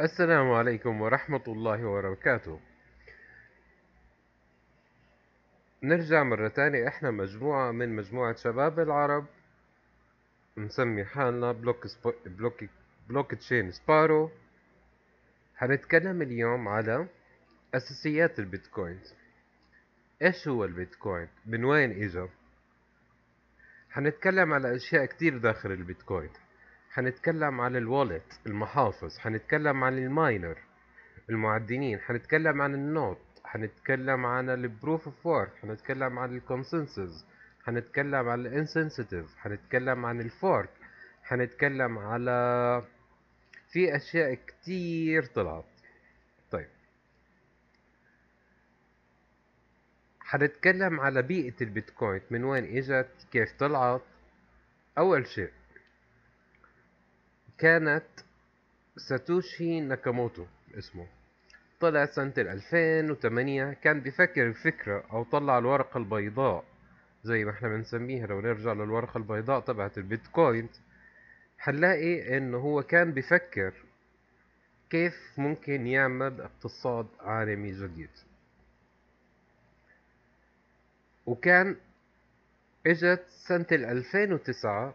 السلام عليكم ورحمة الله وبركاته. نرجع مرة تانية. إحنا مجموعة من مجموعة شباب العرب. نسمي حالنا Block. Block Blockchain Sparrow. هنتكلم اليوم على أساسيات البيتكوين إيش هو البيتكوين؟ من وين إجا؟ هنتكلم على أشياء كتير داخل البيتكوين. حنتكلم عن ال wallet المحافظ حنتكلم عن ال miner المعدنين حنتكلم عن ال node حنتكلم عن ال proof of work حنتكلم عن ال consensus حنتكلم عن ال incentive حنتكلم عن ال fork حنتكلم على في أشياء كتير طلعت. طيب. حنتكلم على بيئة البيتكوين من وين إجت؟ كيف طلعت؟ أول شيء كانت ساتوشي ناكاموتو اسمه. طلع سنة 2008 كان بيفكر بفكرة أو طلع الورقة البيضاء زي ما إحنا بنسميها. لو نرجع للورقة البيضاء تبعت البيتكوين حنلاقي إنه هو كان بيفكر كيف ممكن يعمل اقتصاد عالمي جديد. وكان إجت سنة 2009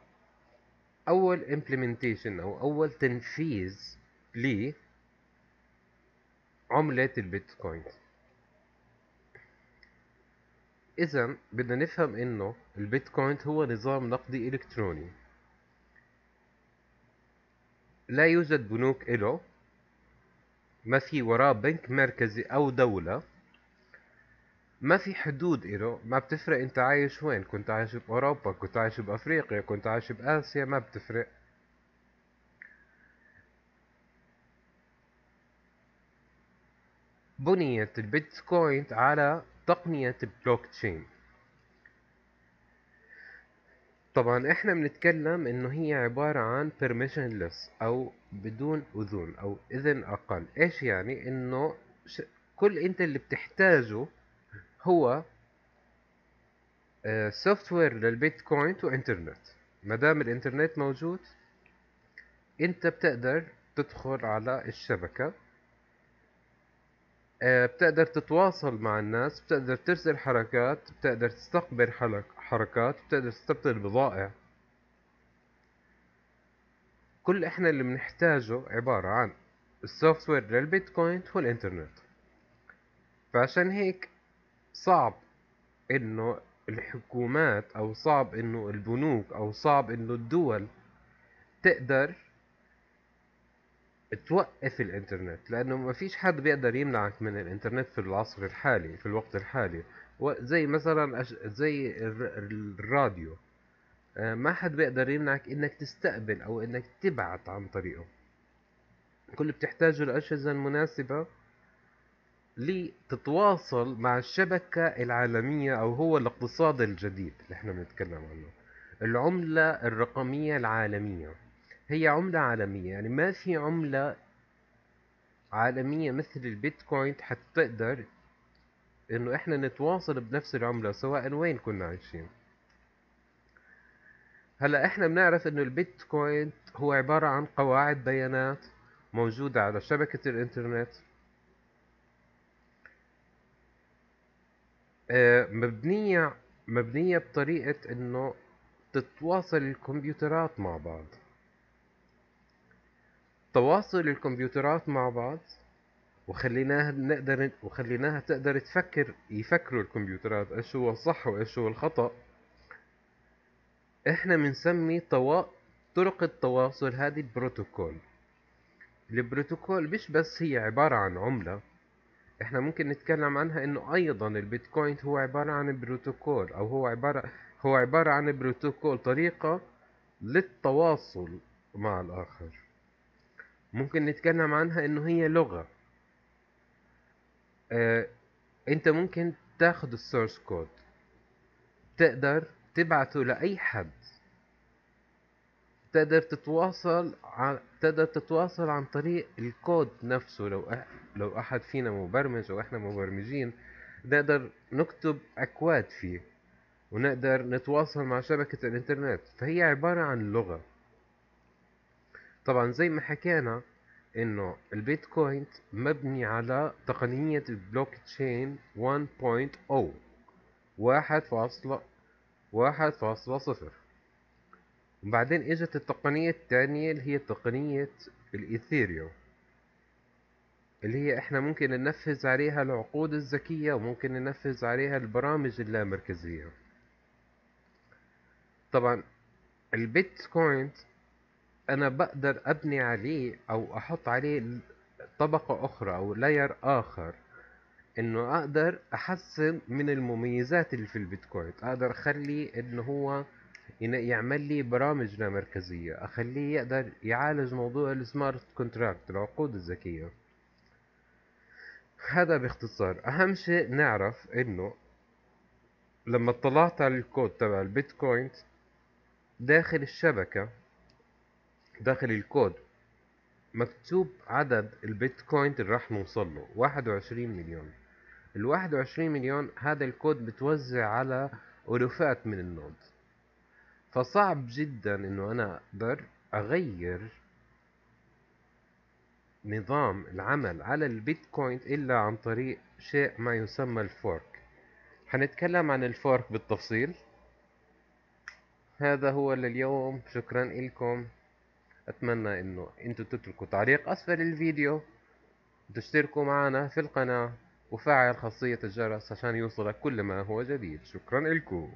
أول implementation أو أول تنفيذ ل عملة البيتكوين. إذا بدنا نفهم إنه البيتكوين هو نظام نقدي إلكتروني. لا يوجد بنوك له ما في وراه بنك مركزي أو دولة. ما في حدود إله ما بتفرق أنت عايش وين. كنت عايش بأوروبا كنت عايش بأفريقيا كنت عايش بآسيا ما بتفرق. بنيت البيتكوين على تقنية البلوك تشين طبعا إحنا بنتكلم إنه هي عبارة عن permissionless أو بدون اذون أو إذن أقل. إيش يعني؟ إنه كل أنت اللي بتحتاجه هو سوفت وير للبيتكوين وانترنت ما دام الإنترنت موجود أنت بتقدر تدخل على الشبكة آه، بتقدر تتواصل مع الناس بتقدر ترسل حركات بتقدر تستقبل حركات بتقدر تستبدل بضائع. كل إحنا اللي بنحتاجه عبارة عن ال software للبيتكوين والانترنت فعشان هيك صعب إنه الحكومات أو صعب إنه البنوك أو صعب إنه الدول تقدر توقف الإنترنت لأنه ما فيش حد بيقدر يمنعك من الإنترنت في العصر الحالي في الوقت الحالي. زي مثلا زي الراديو. آه، ما حد بيقدر يمنعك إنك تستقبل أو إنك تبعت عن طريقه. كل بتحتاجه الأجهزة المناسبة لتتواصل مع الشبكة العالمية أو هو الاقتصاد الجديد اللي إحنا بنتكلم عنه. العملة الرقمية العالمية. هي عملة عالمية. يعني ما في عملة عالمية مثل البيتكوين حتى تقدر إنه إحنا نتواصل بنفس العملة سواء وين كنا عايشين. هلأ إحنا بنعرف إنه البيتكوين هو عبارة عن قواعد بيانات موجودة على شبكة الإنترنت. مبنية مبنية بطريقة إنه تتواصل الكمبيوترات مع بعض. تواصل الكمبيوترات مع بعض وخليناها نقدر وخليناها تقدر تفكر يفكروا الكمبيوترات إيش هو الصح وإيش هو الخطأ. إحنا بنسمي طوا... طرق التواصل هذه بروتوكول البروتوكول مش بس هي عبارة عن عملة إحنا ممكن نتكلم عنها إنه أيضا البيتكوين هو عبارة عن بروتوكول أو هو عبارة هو عبارة عن بروتوكول طريقة للتواصل مع الآخر. ممكن نتكلم عنها إنه هي لغة. آه أنت ممكن تاخد ال source code. تقدر تبعته لأي حد. تقدر تتواصل تقدر تتواصل عن طريق الكود نفسه. لو. لو أحد فينا مبرمج أو إحنا مبرمجين نقدر نكتب أكواد فيه ونقدر نتواصل مع شبكة الإنترنت. فهي عبارة عن لغة. طبعا زي ما حكينا إنه البيتكوين مبني على تقنية البلوك تشين 1.0 واحد فاصلة واحد فاصلة صفر. وبعدين إجت التقنية الثانية اللي هي تقنية الإيثيريوم. اللي هي إحنا ممكن ننفذ عليها العقود الذكية وممكن ننفذ عليها البرامج اللامركزية. طبعا البيتكوين أنا بقدر أبني عليه أو أحط عليه طبقة أخرى أو layer آخر إنه أقدر أحسن من المميزات اللي في البيتكوين. أقدر أخلي إنه هو يعمل لي برامج لا مركزية أخليه يقدر يعالج موضوع ال smart contract العقود الذكية. هذا باختصار. أهم شيء نعرف إنه لما اطلعت على الكود تبع البيتكوين داخل الشبكة داخل الكود مكتوب عدد البيتكوين اللي راح نوصل له واحد وعشرين مليون. الواحد وعشرين مليون هذا الكود بتوزع على ألوفات من ال node. فصعب جدا إنه أنا أقدر أغير نظام العمل على البيتكوين إلا عن طريق شيء ما يسمى ال fork. حنتكلم عن الفورك بالتفصيل. هذا هو لليوم. شكرا لكم أتمنى إنه أنتوا تتركوا تعليق أسفل الفيديو. وتشتركوا معنا في القناة وفعل خاصية الجرس عشان يوصلك كل ما هو جديد. شكرا لكم